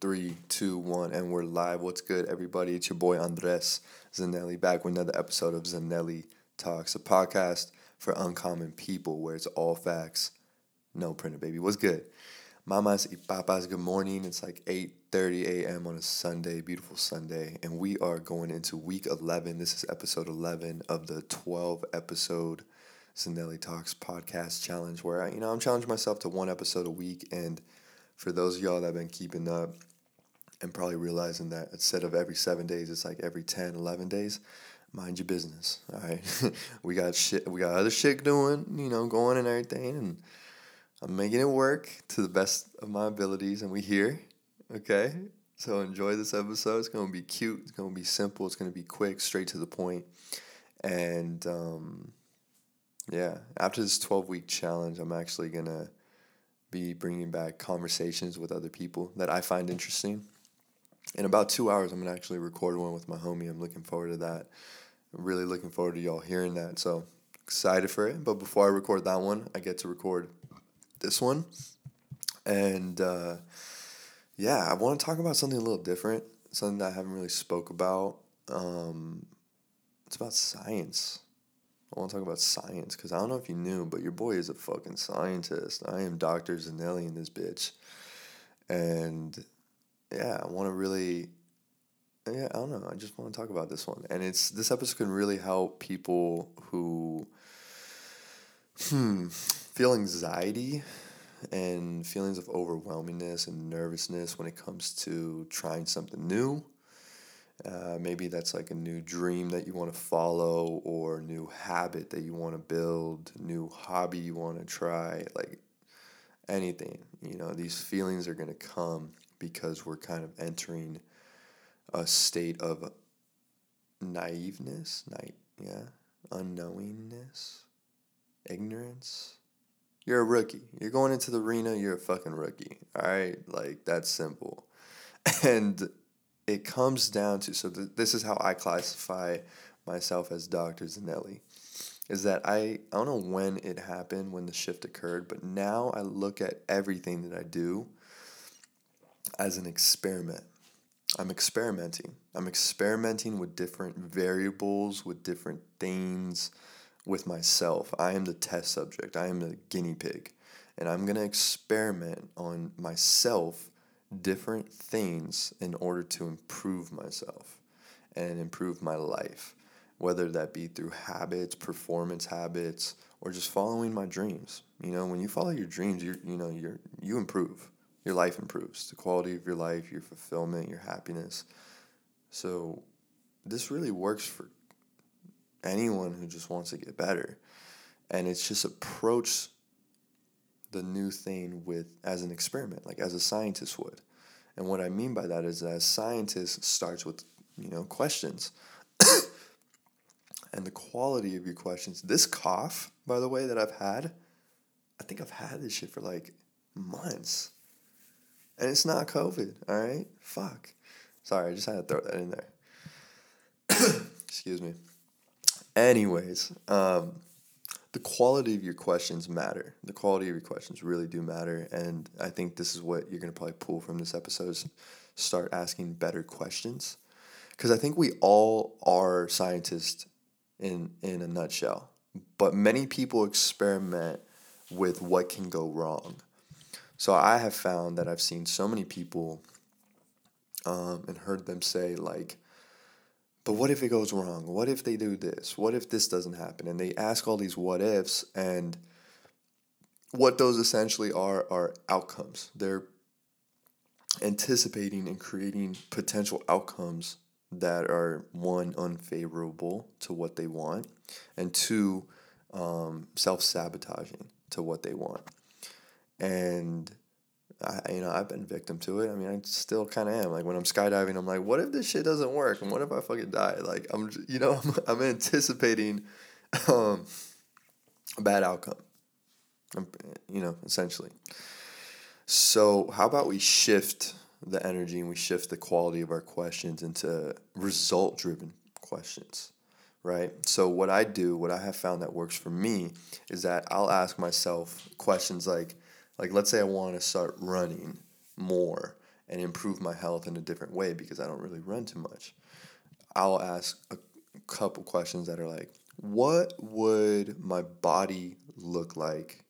Three, two, one, and we're live. What's good, everybody? It's your boy Andres Zanelli back with another episode of Zanelli Talks, a podcast for uncommon people where it's all facts, no printer, baby. What's good? Mamas y papas, good morning. It's like 8.30 a.m. on a Sunday, beautiful Sunday, and we are going into week 11. This is episode 11 of the 12 episode Zanelli Talks podcast challenge where, I, you know, I'm challenging myself to one episode a week and – for those of y'all that have been keeping up and probably realizing that instead of every seven days, it's like every 10, 11 days, mind your business. All right. we got shit, we got other shit doing, you know, going and everything. And I'm making it work to the best of my abilities. And we here. Okay. So enjoy this episode. It's going to be cute. It's going to be simple. It's going to be quick, straight to the point. And, um, yeah, after this 12 week challenge, I'm actually going to be bringing back conversations with other people that I find interesting. In about two hours, I'm gonna actually record one with my homie. I'm looking forward to that. Really looking forward to y'all hearing that. So excited for it. But before I record that one, I get to record this one. And uh, yeah, I want to talk about something a little different, something that I haven't really spoke about. Um, it's about science. I want to talk about science because I don't know if you knew, but your boy is a fucking scientist. I am Dr. Zanelli in this bitch. And yeah, I want to really, yeah, I don't know. I just want to talk about this one. And it's, this episode can really help people who, hmm, feel anxiety and feelings of overwhelmingness and nervousness when it comes to trying something new uh, maybe that's like a new dream that you want to follow, or a new habit that you want to build, new hobby you want to try, like anything. You know, these feelings are going to come because we're kind of entering a state of naiveness, night, yeah, unknowingness, ignorance. You're a rookie. You're going into the arena, you're a fucking rookie. All right? Like, that's simple. And it comes down to so th- this is how I classify myself as Dr. Zanelli is that I I don't know when it happened when the shift occurred but now I look at everything that I do as an experiment. I'm experimenting. I'm experimenting with different variables, with different things with myself. I am the test subject. I am the guinea pig. And I'm going to experiment on myself different things in order to improve myself and improve my life, whether that be through habits, performance habits, or just following my dreams. You know, when you follow your dreams, you you know, you you improve. Your life improves. The quality of your life, your fulfillment, your happiness. So this really works for anyone who just wants to get better. And it's just approach the new thing with as an experiment, like as a scientist would. And what I mean by that is that a scientist starts with, you know, questions. and the quality of your questions. This cough, by the way, that I've had, I think I've had this shit for like months. And it's not COVID, all right? Fuck. Sorry, I just had to throw that in there. Excuse me. Anyways, um, the quality of your questions matter. The quality of your questions really do matter, and I think this is what you're gonna probably pull from this episode: is start asking better questions, because I think we all are scientists in in a nutshell, but many people experiment with what can go wrong. So I have found that I've seen so many people um, and heard them say like but what if it goes wrong? What if they do this? What if this doesn't happen? And they ask all these what ifs, and what those essentially are are outcomes. They're anticipating and creating potential outcomes that are one unfavorable to what they want, and two um, self sabotaging to what they want. And I, you know, I've been victim to it. I mean, I still kind of am. Like when I'm skydiving, I'm like, what if this shit doesn't work? And what if I fucking die? Like I'm, you know, I'm, I'm anticipating um, a bad outcome. I'm, you know, essentially. So how about we shift the energy and we shift the quality of our questions into result-driven questions, right? So what I do, what I have found that works for me, is that I'll ask myself questions like like let's say I want to start running more and improve my health in a different way because I don't really run too much. I'll ask a couple questions that are like, what would my body look like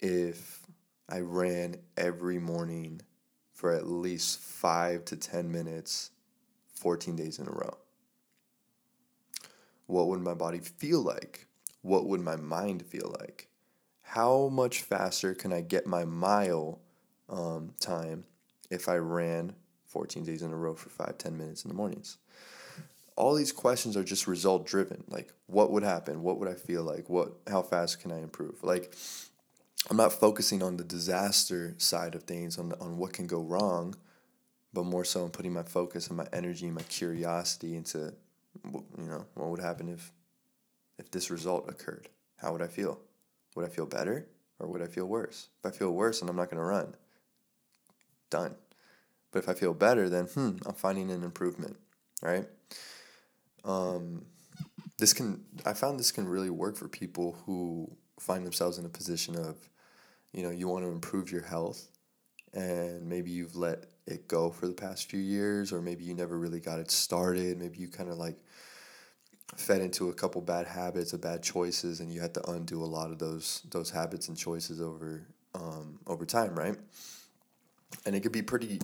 if I ran every morning for at least five to 10 minutes, 14 days in a row? What would my body feel like? What would my mind feel like? How much faster can I get my mile um, time if I ran 14 days in a row for five, 10 minutes in the mornings? All these questions are just result driven. Like, what would happen? What would I feel like? What? How fast can I improve? Like, I'm not focusing on the disaster side of things, on, on what can go wrong, but more so on putting my focus and my energy and my curiosity into, you know, what would happen if, if this result occurred? How would I feel? Would I feel better or would I feel worse? If I feel worse, then I'm not going to run. Done. But if I feel better, then hmm, I'm finding an improvement, right? Um, this can I found this can really work for people who find themselves in a position of you know, you want to improve your health and maybe you've let it go for the past few years or maybe you never really got it started, maybe you kind of like fed into a couple bad habits or bad choices and you had to undo a lot of those those habits and choices over um, over time, right? And it could be pretty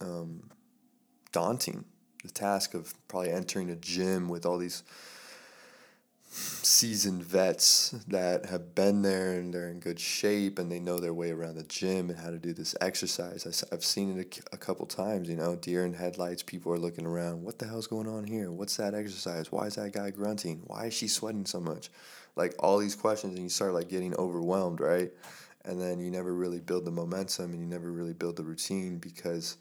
um, daunting the task of probably entering a gym with all these seasoned vets that have been there and they're in good shape and they know their way around the gym and how to do this exercise. I, have seen it a, a couple times, you know, deer in headlights. People are looking around. What the hell's going on here? What's that exercise? Why is that guy grunting? Why is she sweating so much? Like all these questions, and you start like getting overwhelmed, right? And then you never really build the momentum and you never really build the routine because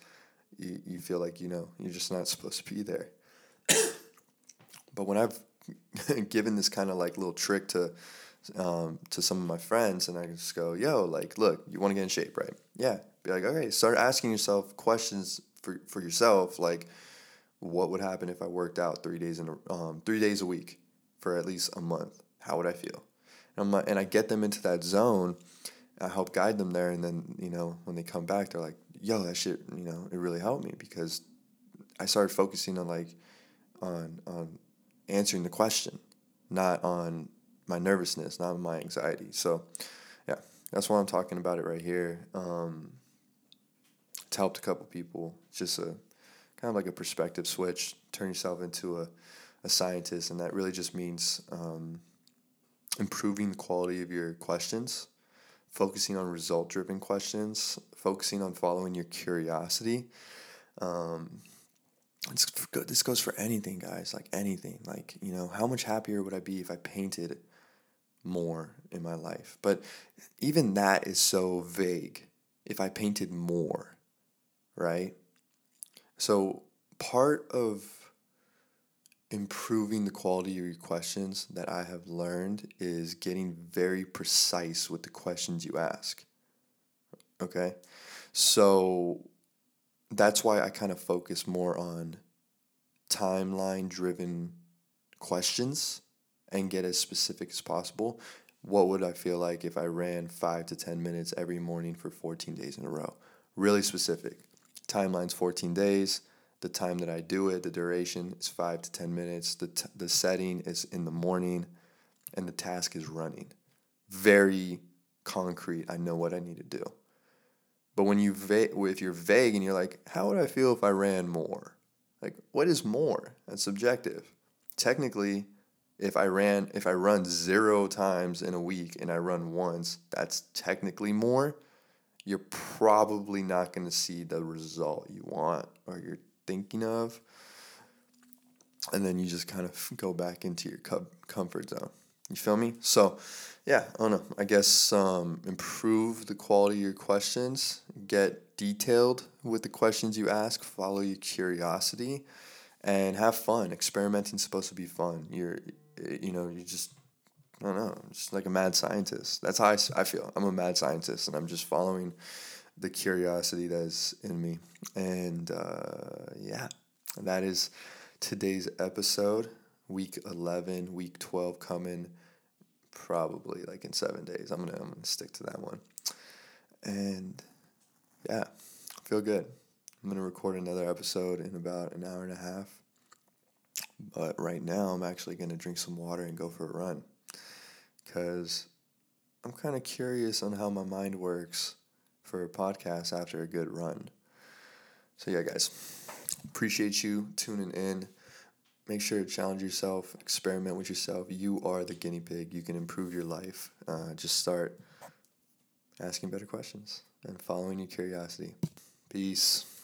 you, you feel like, you know, you're just not supposed to be there. but when I've given this kind of like little trick to um, to some of my friends, and I just go, "Yo, like, look, you want to get in shape, right? Yeah." Be like, "Okay, start asking yourself questions for for yourself, like, what would happen if I worked out three days in a, um, three days a week for at least a month? How would I feel?" And, like, and I get them into that zone. I help guide them there, and then you know when they come back, they're like, "Yo, that shit, you know, it really helped me because I started focusing on like on on answering the question, not on my nervousness, not on my anxiety. So, yeah, that's why I'm talking about it right here. Um, it's helped a couple people. It's just a kind of like a perspective switch. Turn yourself into a, a scientist, and that really just means um, improving the quality of your questions, focusing on result driven questions, focusing on following your curiosity. Um, it's good. This goes for anything, guys. Like anything. Like you know, how much happier would I be if I painted more in my life? But even that is so vague. If I painted more, right? So part of improving the quality of your questions that I have learned is getting very precise with the questions you ask. Okay? So that's why I kind of focus more on timeline driven questions and get as specific as possible. What would I feel like if I ran five to 10 minutes every morning for 14 days in a row? Really specific. Timeline's 14 days. The time that I do it, the duration is five to 10 minutes. The, t- the setting is in the morning and the task is running. Very concrete. I know what I need to do. But when you va- if you're vague and you're like, how would I feel if I ran more? Like, what is more? That's subjective. Technically, if I ran, if I run zero times in a week and I run once, that's technically more. You're probably not going to see the result you want or you're thinking of. And then you just kind of go back into your comfort zone. You feel me? So, yeah, I don't know. I guess um, improve the quality of your questions, get detailed with the questions you ask, follow your curiosity, and have fun. Experimenting's supposed to be fun. You're, you know, you just, I don't know, just like a mad scientist. That's how I, I feel. I'm a mad scientist, and I'm just following the curiosity that is in me. And uh, yeah, that is today's episode week 11, week 12 coming probably like in seven days. I'm gonna I'm gonna stick to that one. And yeah, feel good. I'm going to record another episode in about an hour and a half. But right now, I'm actually going to drink some water and go for a run. Because I'm kind of curious on how my mind works for a podcast after a good run. So, yeah, guys, appreciate you tuning in. Make sure to challenge yourself, experiment with yourself. You are the guinea pig. You can improve your life. Uh, just start asking better questions and following your curiosity. Peace.